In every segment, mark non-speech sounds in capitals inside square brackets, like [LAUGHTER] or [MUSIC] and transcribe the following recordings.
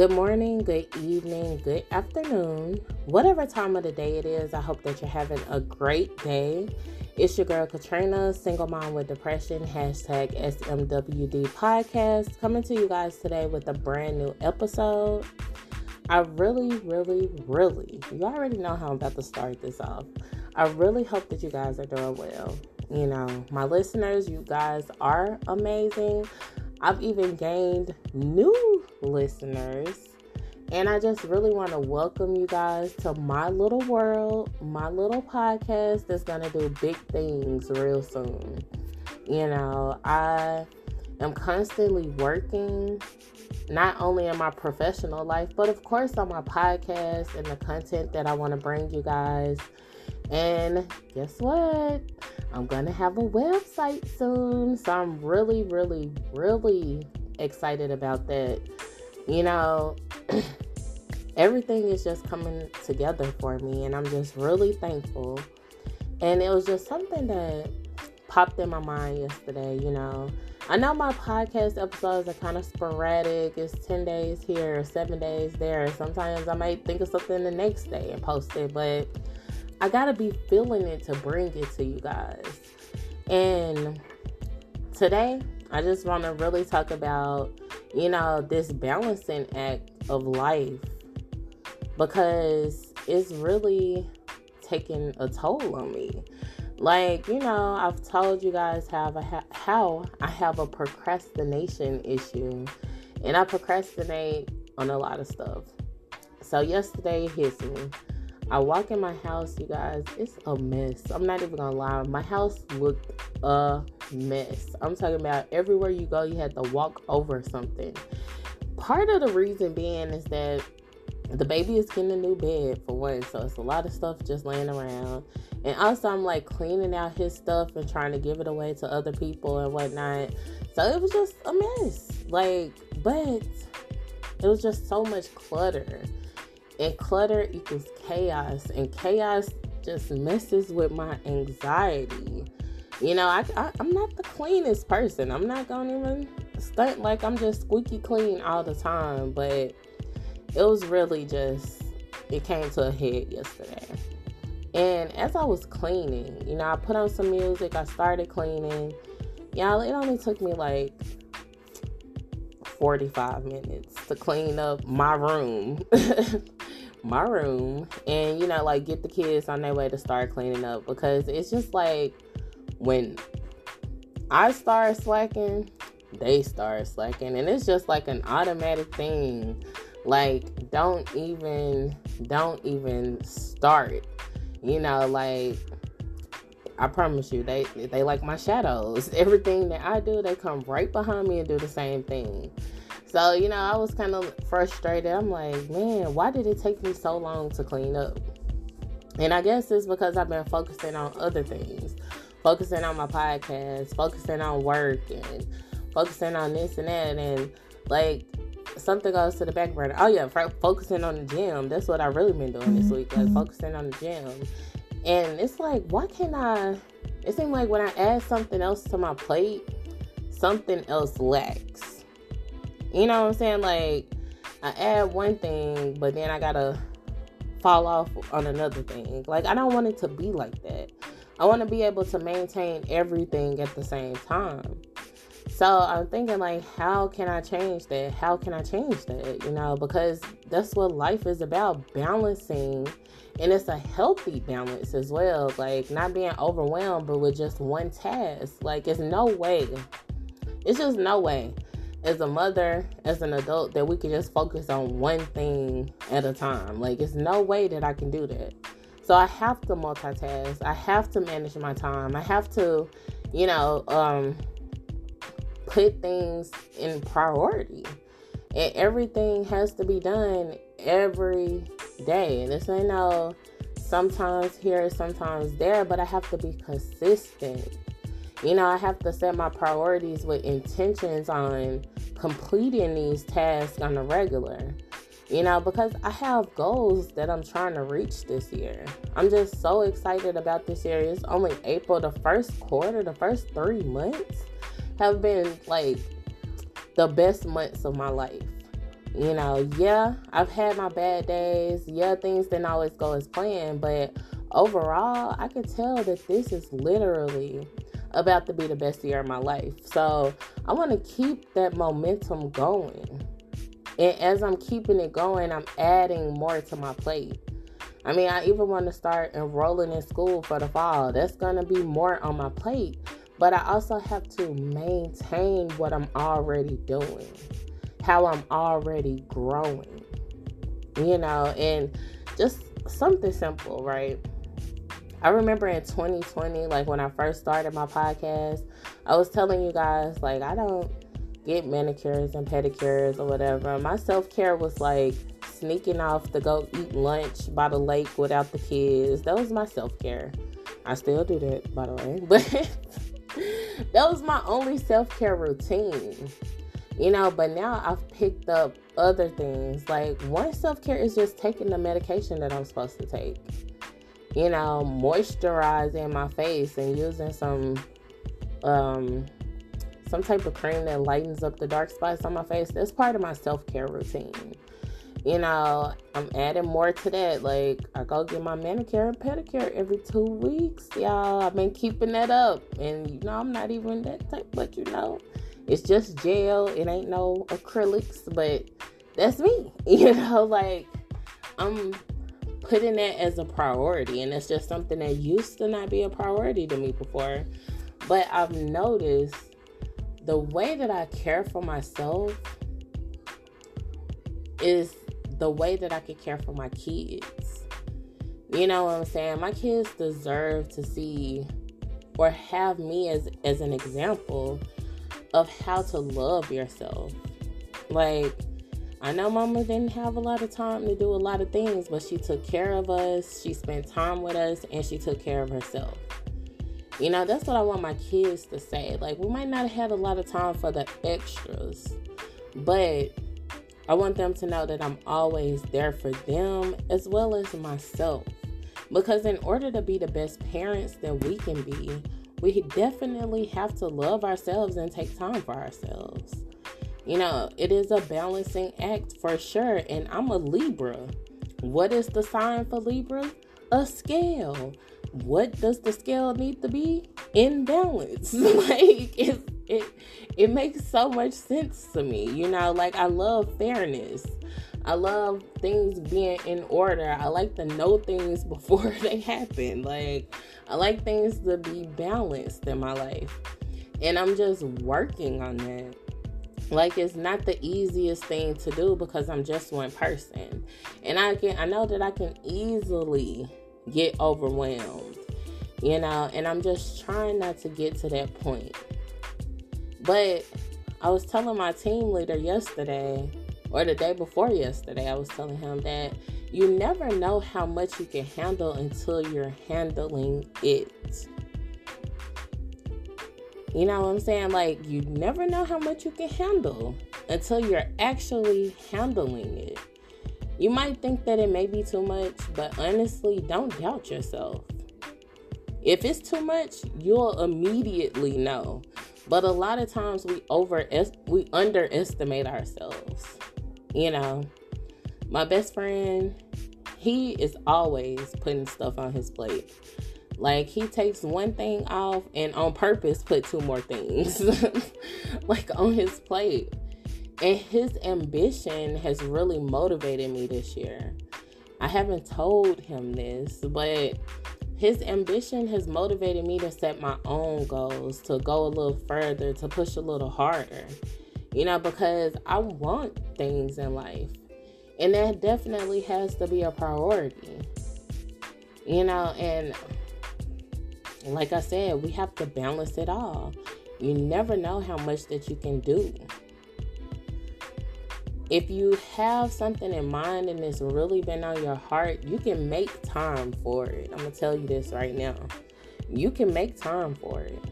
Good morning, good evening, good afternoon, whatever time of the day it is. I hope that you're having a great day. It's your girl Katrina, single mom with depression, hashtag SMWD podcast, coming to you guys today with a brand new episode. I really, really, really, you already know how I'm about to start this off. I really hope that you guys are doing well. You know, my listeners, you guys are amazing. I've even gained new listeners. And I just really want to welcome you guys to my little world, my little podcast that's going to do big things real soon. You know, I am constantly working, not only in my professional life, but of course on my podcast and the content that I want to bring you guys. And guess what? I'm going to have a website soon. So I'm really, really, really excited about that. You know, [CLEARS THROAT] everything is just coming together for me, and I'm just really thankful. And it was just something that popped in my mind yesterday, you know. I know my podcast episodes are kind of sporadic. It's 10 days here, 7 days there. Sometimes I might think of something the next day and post it, but I gotta be feeling it to bring it to you guys. And today, I just want to really talk about, you know, this balancing act of life because it's really taking a toll on me. Like, you know, I've told you guys how I, how I have a procrastination issue, and I procrastinate on a lot of stuff. So, yesterday hits me. I walk in my house, you guys, it's a mess. I'm not even gonna lie. My house looked a mess. I'm talking about everywhere you go, you had to walk over something. Part of the reason being is that the baby is getting a new bed for one, so it's a lot of stuff just laying around. And also, I'm like cleaning out his stuff and trying to give it away to other people and whatnot. So it was just a mess. Like, but it was just so much clutter and clutter equals chaos and chaos just messes with my anxiety you know I, I am not the cleanest person. I'm not gonna even stunt like i'm just squeaky clean all the time but it was really just it came to a head yesterday. And as i was cleaning you know i put on some music i started cleaning. Y'all it only took me like 45 minutes to clean up my room. [LAUGHS] My room. And you know like get the kids on their way to start cleaning up because it's just like when I start slacking, they start slacking and it's just like an automatic thing. Like don't even don't even start. You know, like I promise you, they they like my shadows. [LAUGHS] Everything that I do, they come right behind me and do the same thing. So, you know, I was kind of frustrated. I'm like, man, why did it take me so long to clean up? And I guess it's because I've been focusing on other things, focusing on my podcast, focusing on work, and focusing on this and that. And like, something goes to the back burner. Oh, yeah, focusing on the gym. That's what I've really been doing this week, like mm-hmm. focusing on the gym. And it's like, why can't I? It seems like when I add something else to my plate, something else lacks you know what I'm saying? Like, I add one thing, but then I gotta fall off on another thing. Like, I don't want it to be like that. I want to be able to maintain everything at the same time. So I'm thinking, like, how can I change that? How can I change that? You know, because that's what life is about balancing. And it's a healthy balance as well. Like, not being overwhelmed, but with just one task. Like, it's no way. It's just no way as a mother, as an adult, that we can just focus on one thing at a time. Like, it's no way that I can do that. So I have to multitask. I have to manage my time. I have to, you know, um, put things in priority. And everything has to be done every day. And this ain't no sometimes here, sometimes there, but I have to be consistent. You know, I have to set my priorities with intentions on completing these tasks on a regular. You know, because I have goals that I'm trying to reach this year. I'm just so excited about this year. It's only April, the first quarter, the first three months have been like the best months of my life. You know, yeah, I've had my bad days. Yeah, things didn't always go as planned, but overall, I can tell that this is literally about to be the best year of my life. So I want to keep that momentum going. And as I'm keeping it going, I'm adding more to my plate. I mean, I even want to start enrolling in school for the fall. That's going to be more on my plate. But I also have to maintain what I'm already doing, how I'm already growing, you know, and just something simple, right? I remember in 2020, like when I first started my podcast, I was telling you guys, like, I don't get manicures and pedicures or whatever. My self care was like sneaking off to go eat lunch by the lake without the kids. That was my self care. I still do that, by the way. [LAUGHS] But that was my only self care routine. You know, but now I've picked up other things. Like, one self care is just taking the medication that I'm supposed to take you know, moisturizing my face and using some um some type of cream that lightens up the dark spots on my face. That's part of my self-care routine. You know, I'm adding more to that. Like I go get my manicure and pedicure every two weeks, y'all. I've been keeping that up. And you know, I'm not even that type, but you know, it's just gel. It ain't no acrylics, but that's me. [LAUGHS] You know, like I'm putting that as a priority and it's just something that used to not be a priority to me before but i've noticed the way that i care for myself is the way that i can care for my kids. You know what i'm saying? My kids deserve to see or have me as as an example of how to love yourself. Like I know mama didn't have a lot of time to do a lot of things, but she took care of us, she spent time with us, and she took care of herself. You know, that's what I want my kids to say. Like, we might not have had a lot of time for the extras, but I want them to know that I'm always there for them as well as myself. Because in order to be the best parents that we can be, we definitely have to love ourselves and take time for ourselves. You know, it is a balancing act for sure. And I'm a Libra. What is the sign for Libra? A scale. What does the scale need to be? In balance. [LAUGHS] like it, it it makes so much sense to me. You know, like I love fairness. I love things being in order. I like to know things [LAUGHS] before they happen. Like I like things to be balanced in my life. And I'm just working on that. Like it's not the easiest thing to do because I'm just one person. And I can I know that I can easily get overwhelmed. You know, and I'm just trying not to get to that point. But I was telling my team leader yesterday or the day before yesterday, I was telling him that you never know how much you can handle until you're handling it. You know what I'm saying? Like, you never know how much you can handle until you're actually handling it. You might think that it may be too much, but honestly, don't doubt yourself. If it's too much, you'll immediately know. But a lot of times we over we underestimate ourselves. You know, my best friend, he is always putting stuff on his plate. Like he takes one thing off and on purpose put two more things [LAUGHS] like on his plate. And his ambition has really motivated me this year. I haven't told him this, but his ambition has motivated me to set my own goals, to go a little further, to push a little harder. You know, because I want things in life. And that definitely has to be a priority. You know, and like I said, we have to balance it all. You never know how much that you can do. If you have something in mind and it's really been on your heart, you can make time for it. I'm going to tell you this right now. You can make time for it.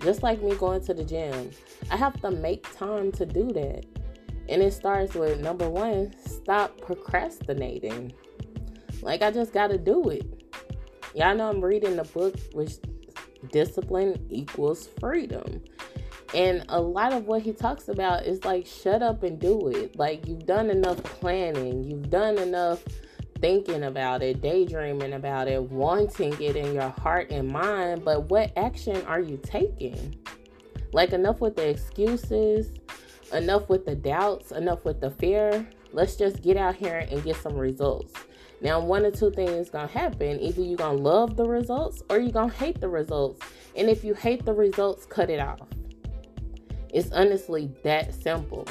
Just like me going to the gym, I have to make time to do that. And it starts with number one, stop procrastinating. Like, I just got to do it. Y'all know I'm reading the book, which discipline equals freedom. And a lot of what he talks about is like, shut up and do it. Like, you've done enough planning, you've done enough thinking about it, daydreaming about it, wanting it in your heart and mind, but what action are you taking? Like, enough with the excuses, enough with the doubts, enough with the fear. Let's just get out here and get some results. Now, one or two things gonna happen. Either you're gonna love the results or you're gonna hate the results. And if you hate the results, cut it off. It's honestly that simple.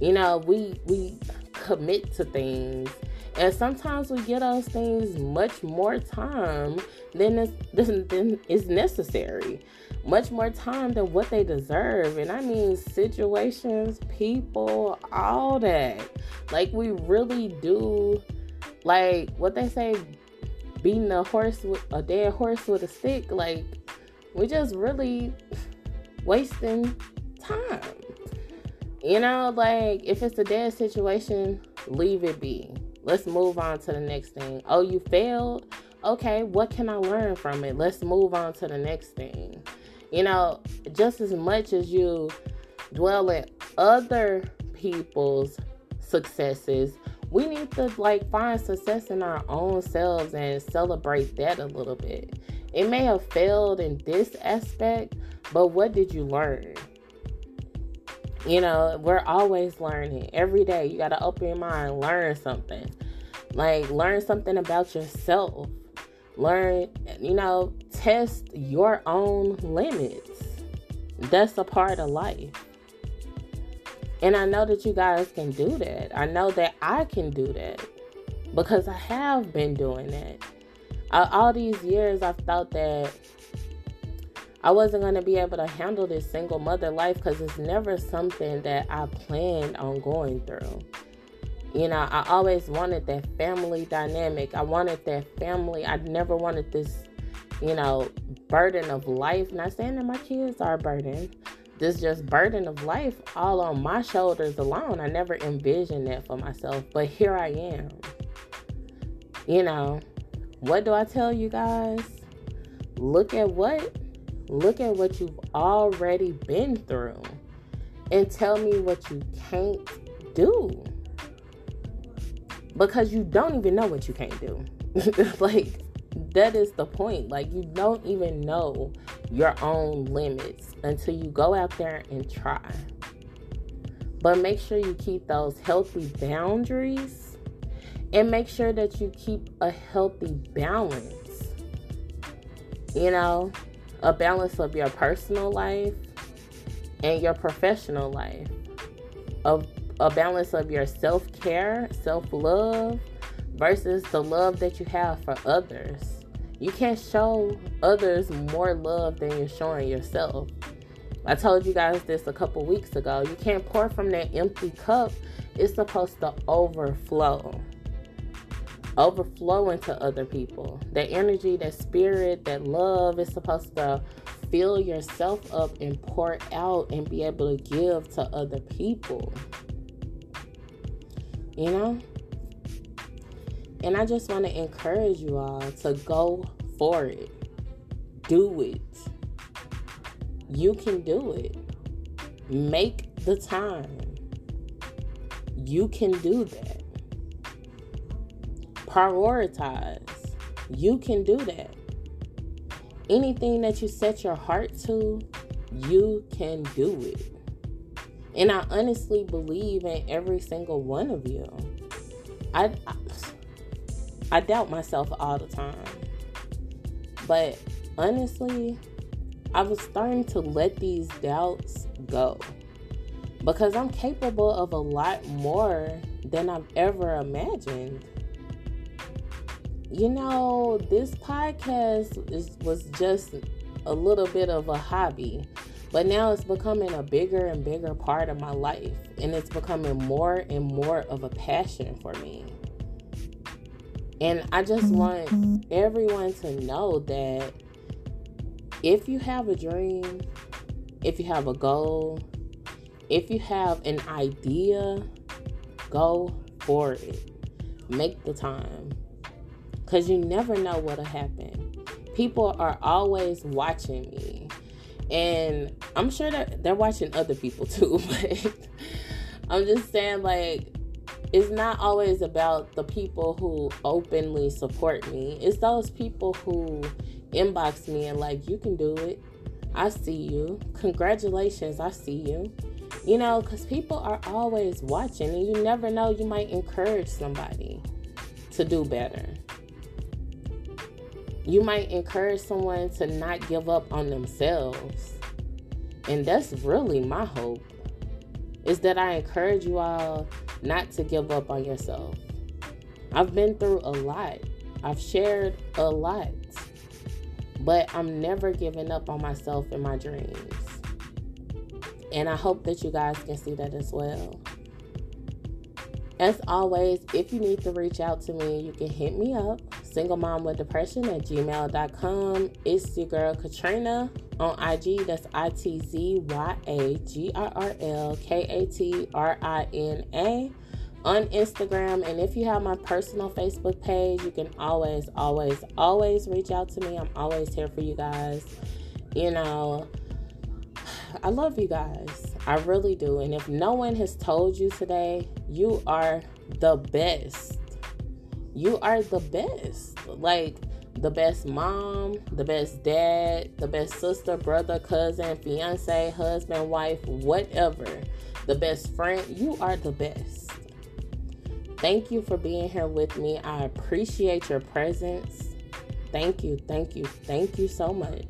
You know, we we commit to things and sometimes we get those things much more time than is, [LAUGHS] than, is necessary. Much more time than what they deserve. And I mean situations, people, all that. Like we really do like what they say, beating a horse with a dead horse with a stick, like we just really [LAUGHS] wasting time. You know, like if it's a dead situation, leave it be. Let's move on to the next thing. Oh, you failed? Okay, what can I learn from it? Let's move on to the next thing. You know, just as much as you dwell in other people's successes, we need to like find success in our own selves and celebrate that a little bit. It may have failed in this aspect, but what did you learn? You know, we're always learning every day. You got to open your mind, learn something. Like, learn something about yourself. Learn, you know, test your own limits. That's a part of life. And I know that you guys can do that. I know that I can do that because I have been doing that. all these years, I've thought that I wasn't going to be able to handle this single mother life because it's never something that I planned on going through. You know, I always wanted that family dynamic. I wanted that family. I never wanted this, you know, burden of life. Not saying that my kids are a burden. This just burden of life all on my shoulders alone. I never envisioned that for myself. But here I am. You know, what do I tell you guys? Look at what Look at what you've already been through and tell me what you can't do. Because you don't even know what you can't do. [LAUGHS] like, that is the point. Like, you don't even know your own limits until you go out there and try. But make sure you keep those healthy boundaries and make sure that you keep a healthy balance. You know, a balance of your personal life and your professional life, a, a balance of your self care, self love versus the love that you have for others. You can't show others more love than you're showing yourself. I told you guys this a couple weeks ago. You can't pour from that empty cup, it's supposed to overflow overflow into other people. That energy, that spirit, that love is supposed to fill yourself up and pour out and be able to give to other people. You know? And I just want to encourage you all to go for it. Do it. You can do it. Make the time. You can do that prioritize. You can do that. Anything that you set your heart to, you can do it. And I honestly believe in every single one of you. I, I, I doubt myself all the time. But honestly, I was starting to let these doubts go because I'm capable of a lot more than I've ever imagined you know, this podcast is, was just a little bit of a hobby, but now it's becoming a bigger and bigger part of my life, and it's becoming more and more of a passion for me. And I just want everyone to know that if you have a dream, if you have a goal, if you have an idea, go for it. Make the time because you never know what'll happen. People are always watching me. And I'm sure that they're watching other people too, [LAUGHS] but I'm just saying, like, it's not always about the people who openly support me. It's those people who inbox me and, like, you can do it. I see you. Congratulations, I see you. You know, because people are always watching, and you never know, you might encourage somebody to do better. You might encourage someone to not give up on themselves. And that's really my hope is that I encourage you all not to give up on yourself. I've been through a lot, I've shared a lot, but I'm never giving up on myself and my dreams. And I hope that you guys can see that as well. As always, if you need to reach out to me, you can hit me up single mom with depression at gmail.com. It's your girl Katrina on IG. That's I T Z Y A G R R L K A T R I N A on Instagram. And if you have my personal Facebook page, you can always, always, always reach out to me. I'm always here for you guys. You know, I love you guys. I really do. And if no one has told you today, you are the best you are the best. Like the best mom, the best dad, the best sister, brother, cousin, fiance, husband, wife, whatever. The best friend. You are the best. Thank you for being here with me. I appreciate your presence. Thank you, thank you, thank you so much.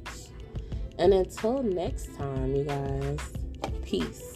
And until next time, you guys, peace.